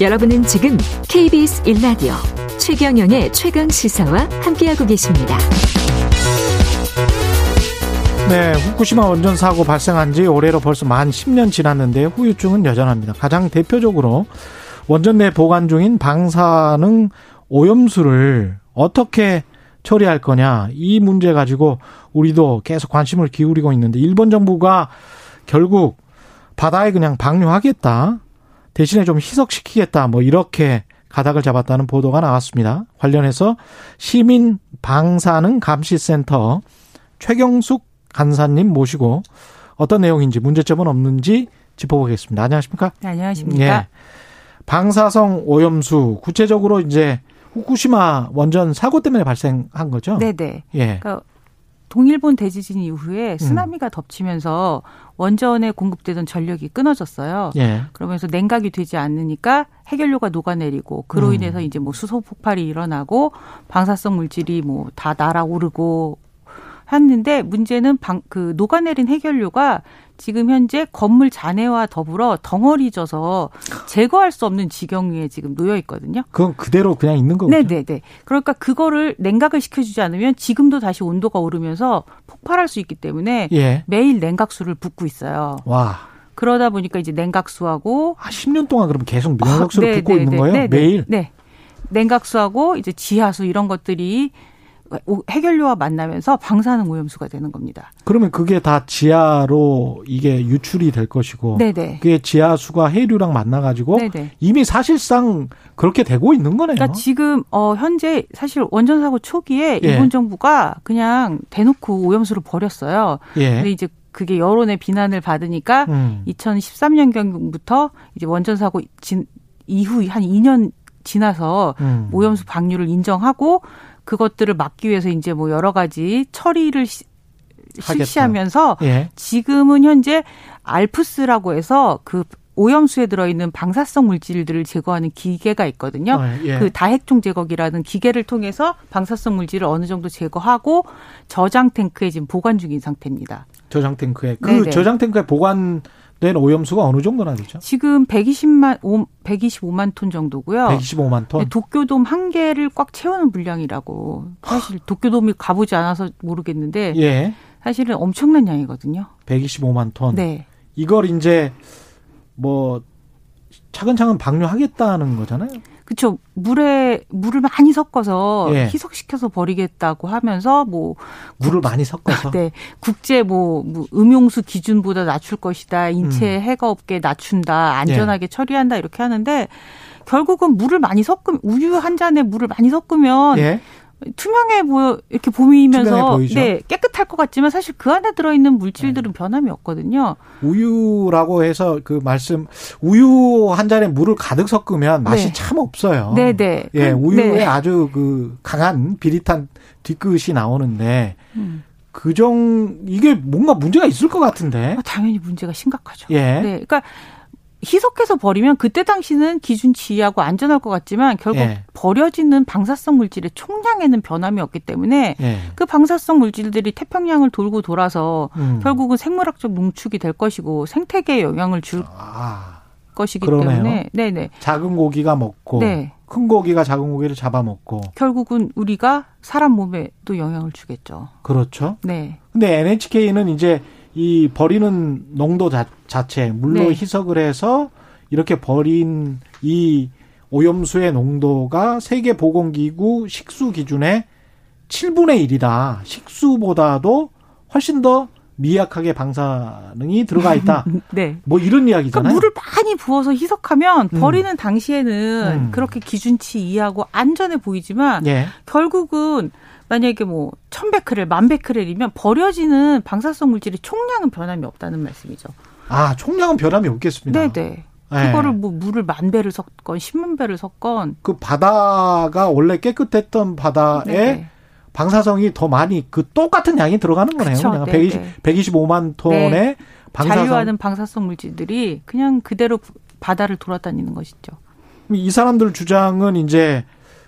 여러분은 지금 KBS 1라디오 최경영의 최강 시사와 함께하고 계십니다. 네, 후쿠시마 원전 사고 발생한 지 올해로 벌써 만 10년 지났는데 후유증은 여전합니다. 가장 대표적으로 원전 내 보관 중인 방사능 오염수를 어떻게 처리할 거냐 이 문제 가지고 우리도 계속 관심을 기울이고 있는데 일본 정부가 결국 바다에 그냥 방류하겠다 대신에 좀 희석시키겠다 뭐 이렇게 가닥을 잡았다는 보도가 나왔습니다. 관련해서 시민 방사능 감시센터 최경숙 간사님 모시고 어떤 내용인지 문제점은 없는지 짚어보겠습니다. 안녕하십니까? 네, 안녕하십니까? 예. 방사성 오염수 구체적으로 이제 후쿠시마 원전 사고 때문에 발생한 거죠? 네네. 예. 그러니까 동일본 대지진 이후에 음. 쓰나미가 음. 덮치면서 원전에 공급되던 전력이 끊어졌어요. 예. 그러면서 냉각이 되지 않으니까 해결료가 녹아내리고 그로 음. 인해서 이제 뭐 수소 폭발이 일어나고 방사성 물질이 뭐 다 날아오르고 했는데 문제는 방, 그 녹아내린 해결료가 지금 현재 건물 잔해와 더불어 덩어리 져서 제거할 수 없는 지경에 지금 놓여 있거든요. 그건 그대로 그냥 있는 거죠. 네네네. 그러니까 그거를 냉각을 시켜주지 않으면 지금도 다시 온도가 오르면서 폭발할 수 있기 때문에 예. 매일 냉각수를 붓고 있어요. 와. 그러다 보니까 이제 냉각수하고 아, 10년 동안 그럼 계속 냉각수를 아, 붓고 있는 거예요? 매일? 네. 냉각수하고 이제 지하수 이런 것들이 해결료와 만나면서 방사능 오염수가 되는 겁니다. 그러면 그게 다 지하로 이게 유출이 될 것이고 네네. 그게 지하수가 해류랑 만나 가지고 이미 사실상 그렇게 되고 있는 거네요. 그러니까 지금 어 현재 사실 원전 사고 초기에 예. 일본 정부가 그냥 대놓고 오염수를 버렸어요. 예. 근데 이제 그게 여론의 비난을 받으니까 음. 2013년경부터 이제 원전 사고 진 이후 한 2년 지나서 음. 오염수 방류를 인정하고 그것들을 막기 위해서 이제 뭐 여러 가지 처리를 시, 실시하면서 예. 지금은 현재 알프스라고 해서 그 오염수에 들어있는 방사성 물질들을 제거하는 기계가 있거든요. 어, 예. 그 다핵종 제거기라는 기계를 통해서 방사성 물질을 어느 정도 제거하고 저장 탱크에 지금 보관 중인 상태입니다. 저장 탱크에 그 네네. 저장 탱크에 보관 된 오염수가 어느 정도나 되죠? 지금 120만 125만 톤 정도고요. 125만 톤. 네, 도쿄돔 한 개를 꽉 채우는 물량이라고. 사실 도쿄돔이 가보지 않아서 모르겠는데 예. 사실은 엄청난 양이거든요. 125만 톤. 네. 이걸 이제 뭐 차근차근 방류하겠다는 거잖아요. 그렇죠. 물에 물을 많이 섞어서 예. 희석시켜서 버리겠다고 하면서 뭐 물을 많이 섞어서 네 국제 뭐, 뭐 음용수 기준보다 낮출 것이다 인체 음. 해가 없게 낮춘다 안전하게 예. 처리한다 이렇게 하는데 결국은 물을 많이 섞으면 우유 한 잔에 물을 많이 섞으면 예. 투명해 보여 이렇게 보이면서 네 깨끗할 것 같지만 사실 그 안에 들어있는 물질들은 네. 변함이 없거든요. 우유라고 해서 그 말씀 우유 한 잔에 물을 가득 섞으면 맛이 네. 참 없어요. 네네. 네. 예, 그, 우유에 네. 아주 그 강한 비릿한 뒤끝이 나오는데. 음. 그정 이게 뭔가 문제가 있을 것 같은데. 아, 당연히 문제가 심각하죠. 예. 네. 그러니까 희석해서 버리면 그때 당시는 기준치하고 안전할 것 같지만 결국 예. 버려지는 방사성 물질의 총량에는 변함이 없기 때문에 예. 그 방사성 물질들이 태평양을 돌고 돌아서 음. 결국은 생물학적 농축이 될 것이고 생태계에 영향을 줄 아, 것이기 그러네요. 때문에 네네 작은 고기가 먹고 네. 큰 고기가 작은 고기를 잡아먹고 결국은 우리가 사람 몸에도 영향을 주겠죠. 그렇죠. 네. 근데 NHK는 이제 이 버리는 농도 자, 체 물로 네. 희석을 해서 이렇게 버린 이 오염수의 농도가 세계 보건기구 식수 기준의 7분의 1이다. 식수보다도 훨씬 더 미약하게 방사능이 들어가 있다. 네. 뭐 이런 이야기잖아요. 그러니까 물을 많이 부어서 희석하면 음. 버리는 당시에는 음. 그렇게 기준치 이하고 안전해 보이지만 예. 결국은 만약에 뭐 천베크렐, 만베크렐이면 버려지는 방사성 물질의 총량은 변함이 없다는 말씀이죠. 아, 총량은 변함이 없겠습니다. 네네. 네. 그거를 뭐 물을 만 배를 섞건 십만 배를 섞건 그 바다가 원래 깨끗했던 바다에 네 방사성이 더 많이 그 똑같은 양이 들어가는 거네요. 그쵸, 그냥 120, 125만 톤의 네. 방사성 잔류하는 방사성 물질들이 그냥 그대로 바다를 돌아다니는 것이죠. 이 사람들 주장은 이제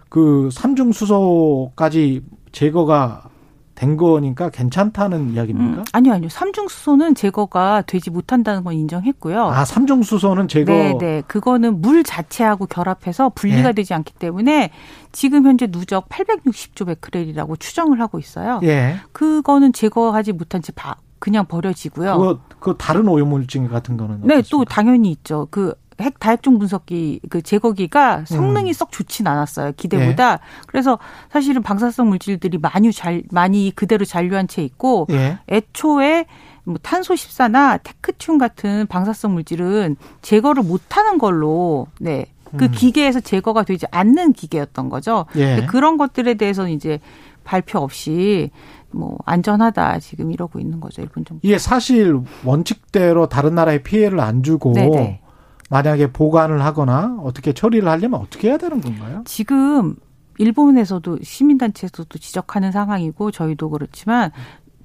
그 삼중 수소까지 제거가 된 거니까 괜찮다는 이야기입니까? 음, 아니요, 아니요. 삼중 수소는 제거가 되지 못한다는 건 인정했고요. 아, 삼중 수소는 제거. 네, 네. 그거는 물 자체하고 결합해서 분리가 예. 되지 않기 때문에 지금 현재 누적 860조 베크렐이라고 추정을 하고 있어요. 예. 그거는 제거하지 못한 채 그냥 버려지고요. 그거 그 다른 오염물질 같은 거는 네, 어떻습니까? 또 당연히 있죠. 그 핵 다핵종 분석기 그 제거기가 성능이 음. 썩 좋진 않았어요 기대보다 예. 그래서 사실은 방사성 물질들이 많이 잘 많이 그대로 잔류한 채 있고 예. 애초에 뭐 탄소 14나 테크튬 같은 방사성 물질은 제거를 못하는 걸로 네. 그 음. 기계에서 제거가 되지 않는 기계였던 거죠. 예. 그런 것들에 대해서는 이제 발표 없이 뭐 안전하다 지금 이러고 있는 거죠 일본 정부. 이게 사실 원칙대로 다른 나라에 피해를 안 주고 네네. 만약에 보관을 하거나 어떻게 처리를 하려면 어떻게 해야 되는 건가요? 지금 일본에서도 시민단체에서도 지적하는 상황이고 저희도 그렇지만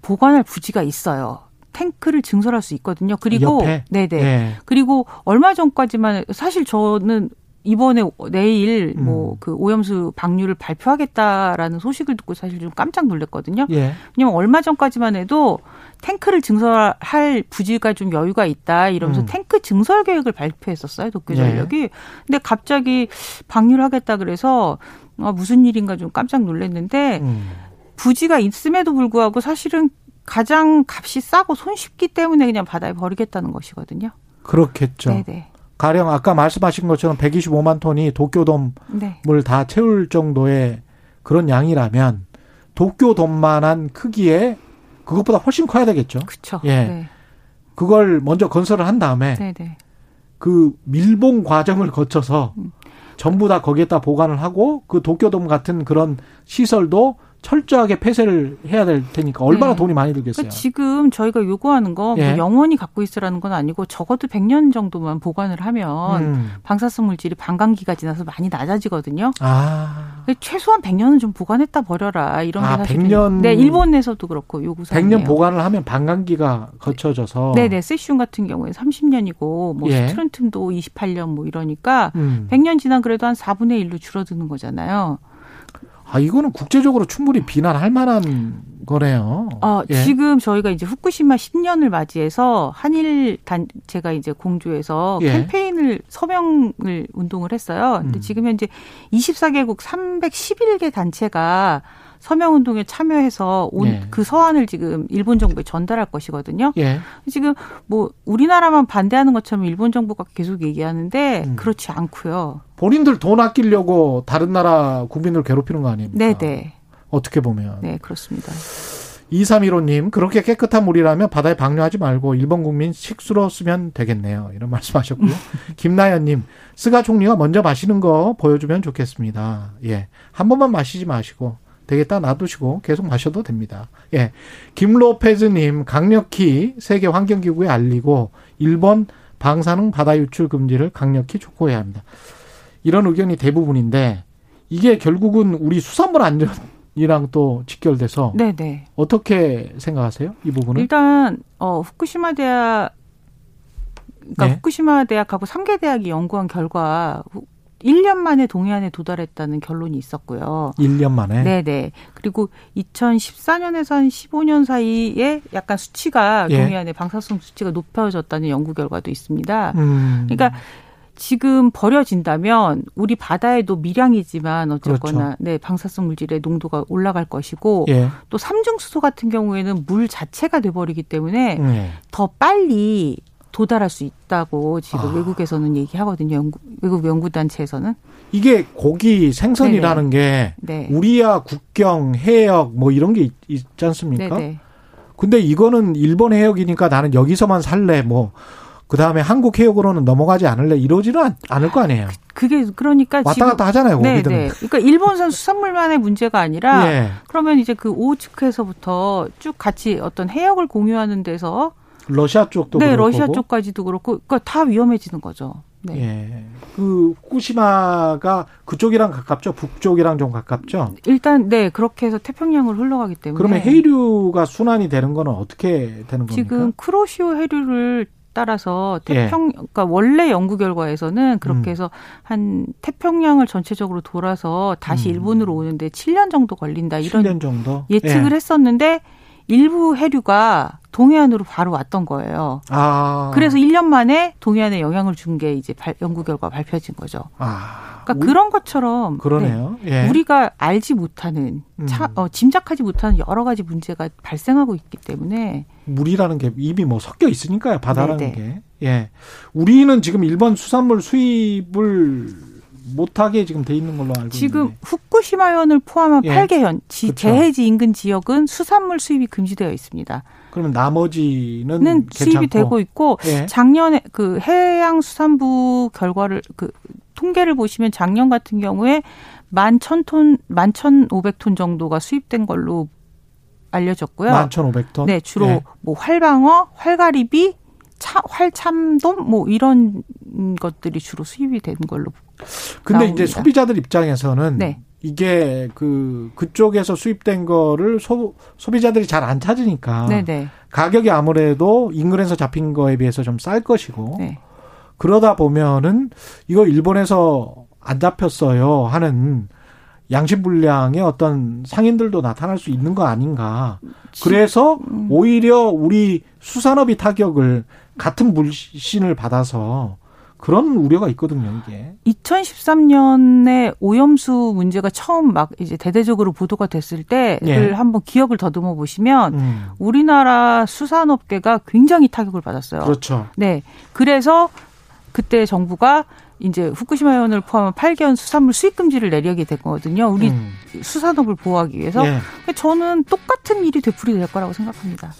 보관할 부지가 있어요. 탱크를 증설할 수 있거든요. 그리고 옆에? 네네. 네. 그리고 얼마 전까지만 사실 저는 이번에 내일 음. 뭐그 오염수 방류를 발표하겠다라는 소식을 듣고 사실 좀 깜짝 놀랐거든요. 예. 왜냐면 얼마 전까지만 해도 탱크를 증설할 부지가 좀 여유가 있다 이러면서 음. 탱크 증설 계획을 발표했었어요 도쿄전력이. 예. 근데 갑자기 방류를 하겠다 그래서 아, 무슨 일인가 좀 깜짝 놀랐는데 음. 부지가 있음에도 불구하고 사실은 가장 값이 싸고 손쉽기 때문에 그냥 바다에 버리겠다는 것이거든요. 그렇겠죠. 네네. 가령 아까 말씀하신 것처럼 125만 톤이 도쿄돔을 네. 다 채울 정도의 그런 양이라면 도쿄돔만한 크기에 그것보다 훨씬 커야 되겠죠. 그렇죠. 예. 네. 그걸 먼저 건설을 한 다음에 네네. 네. 그 밀봉 과정을 거쳐서 음. 전부 다 거기에다 보관을 하고 그 도쿄돔 같은 그런 시설도 철저하게 폐쇄를 해야 될 테니까 얼마나 네. 돈이 많이 들겠어요. 그러니까 지금 저희가 요구하는 거 예. 뭐 영원히 갖고 있으라는 건 아니고 적어도 100년 정도만 보관을 하면 음. 방사성 물질이 반감기가 지나서 많이 낮아지거든요. 아. 최소한 100년은 좀 보관했다 버려라 이런 아, 게 사실 100년 네 일본에서도 그렇고 요구 사항이에요. 100년 보관을 하면 반감기가 거쳐져서 네 네 세슘 같은 경우에 30년이고 뭐 예. 스트론튬도 28년 뭐 이러니까 음. 100년 지난 그래도 한 4분의 1로 줄어드는 거잖아요. 아, 이거는 국제적으로 충분히 비난할 만한 거네요. 어, 예. 지금 저희가 이제 후쿠시마 10년을 맞이해서 한일 단체가 이제 공조해서 예. 캠페인을 서명을 운동을 했어요. 근데 음. 지금 현재 24개국 311개 단체가 서명 운동에 참여해서 온그 예. 그 서한을 지금 일본 정부에 전달할 것이거든요. 예. 지금 뭐 우리나라만 반대하는 것처럼 일본 정부가 계속 얘기하는데 음. 그렇지 않고요. 본인들 돈 아끼려고 다른 나라 국민들 괴롭히는 거 아닙니까? 네, 네. 어떻게 보면. 네, 그렇습니다. 2315님, 그렇게 깨끗한 물이라면 바다에 방류하지 말고 일본 국민 식수로 쓰면 되겠네요. 이런 말씀 하셨고요. 김나연님, 스가 총리가 먼저 마시는 거 보여주면 좋겠습니다. 예. 한 번만 마시지 마시고, 되겠다 놔두시고 계속 마셔도 됩니다. 예. 김로페즈님 강력히 세계 환경기구에 알리고 일본 방사능 바다 유출 금지를 강력히 촉구해야 합니다. 이런 의견이 대부분인데 이게 결국은 우리 수산물 안전 이랑 또 직결돼서 네네. 어떻게 생각하세요? 이 부분은 일단 어 후쿠시마 대학 그러니까 네. 후쿠시마 대학하고 3개 대학이 연구한 결과 1년 만에 동해안에 도달했다는 결론이 있었고요. 1년 만에? 네네. 그리고 2014년에서 한 15년 사이에 약간 수치가 예. 동해안의 방사성 수치가 높아졌다는 연구 결과도 있습니다. 음. 그러니까 지금 버려진다면 우리 바다에도 미량이지만 어쨌거나 그렇죠. 네 방사성 물질의 농도가 올라갈 것이고 예. 또 삼중수소 같은 경우에는 물 자체가 돼버리기 때문에 예. 더 빨리 도달할 수 있다고 지금 아. 외국에서는 얘기하거든요. 연구, 외국 연구단체에서는. 이게 고기 생선이라는 네네. 게 네. 우리야 국경, 해역 뭐 이런 게 있, 있지 않습니까? 네네. 근데 이거는 일본 해역이니까 나는 여기서만 살래 뭐 그다음에 한국 해역으로는 넘어가지 않을래 이러지는 않을 거 아니에요. 그, 게 그러니까 왔다 갔다 하잖아요. 네, 네. 그러니까 일본산 수산물만의 문제가 아니라 예. 그러면 이제 그 오츠크에서부터 쭉 같이 어떤 해역을 공유하는 데서 러시아 쪽도 네, 러시아 거고. 쪽까지도 그렇고 그러니까 다 위험해지는 거죠. 네. 예. 그 후쿠시마가 그쪽이랑 가깝죠? 북쪽이랑 좀 가깝죠? 일단 네, 그렇게 해서 태평양을 흘러가기 때문에 그러면 해류가 순환이 되는 거는 어떻게 되는 겁니까? 지금 크로시오 해류를 따라서 태평 예. 그러니까 원래 연구 결과에서는 그렇게 음. 해서 한 태평양을 전체적으로 돌아서 다시 음. 일본으로 오는데 7년 정도 걸린다 이런 7년 정도? 예측을 예. 했었는데 일부 해류가 동해안으로 바로 왔던 거예요. 아. 그래서 1년 만에 동해안에 영향을 준 게 이제 연구 결과 발표진 거죠. 아. 그러니까 우, 그런 것처럼 그러네요. 네, 예. 우리가 알지 못하는 음. 차, 어, 짐작하지 못하는 여러 가지 문제가 발생하고 있기 때문에 물이라는 게 입이 뭐 섞여 있으니까요. 바다라는 네네. 게. 예. 우리는 지금 일본 수산물 수입을 못하게 지금 돼 있는 걸로 알고 지금 있는데. 후쿠시마현을 포함한 예. 8개현 지, 그렇죠. 재해지 인근 지역은 수산물 수입이 금지되어 있습니다. 그러면 나머지는 수입이 되고 있고 예. 작년에 그 해양수산부 결과를 그 통계를 보시면 작년 같은 경우에 만 천톤 만 천오백 톤 정도가 수입된 걸로 알려졌고요. 만 천오백 톤? 네, 주로 예. 뭐 활방어, 활가리비, 차, 활참돔 뭐 이런 것들이 주로 수입이 되는 걸로 근데 나옵니다. 이제 소비자들 입장에서는 네. 이게 그 그쪽에서 수입된 거를 소, 소비자들이 잘 안 찾으니까 네네. 가격이 아무래도 인근에서 잡힌 거에 비해서 좀 쌀 것이고 네. 그러다 보면은 이거 일본에서 안 잡혔어요 하는 양식 불량의 어떤 상인들도 나타날 수 있는 거 아닌가. 그래서 음. 오히려 우리 수산업이 타격을 같은 물신을 받아서 그런 우려가 있거든요, 이게. 2013년에 오염수 문제가 처음 막 이제 대대적으로 보도가 됐을 때를 예. 한번 기억을 더듬어 보시면 음. 우리나라 수산업계가 굉장히 타격을 받았어요. 그렇죠. 네. 그래서 그때 정부가 이제 후쿠시마 해원을 포함한 8개월 수산물 수입 금지를 내리게 된 거거든요. 우리 음. 수산업을 보호하기 위해서. 예. 저는 똑같은 일이 되풀이 될 거라고 생각합니다.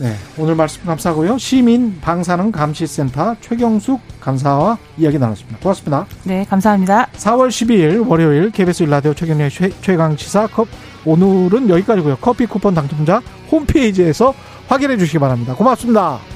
네, 오늘 말씀 감사하고요. 시민 방사능 감시센터 최경숙 감사와 이야기 나눴습니다. 고맙습니다. 네, 감사합니다. 4월 12일 월요일 KBS 일라디오 최경의 최강 시사 컵 오늘은 여기까지고요. 커피 쿠폰 당첨자 홈페이지에서 확인해 주시기 바랍니다. 고맙습니다.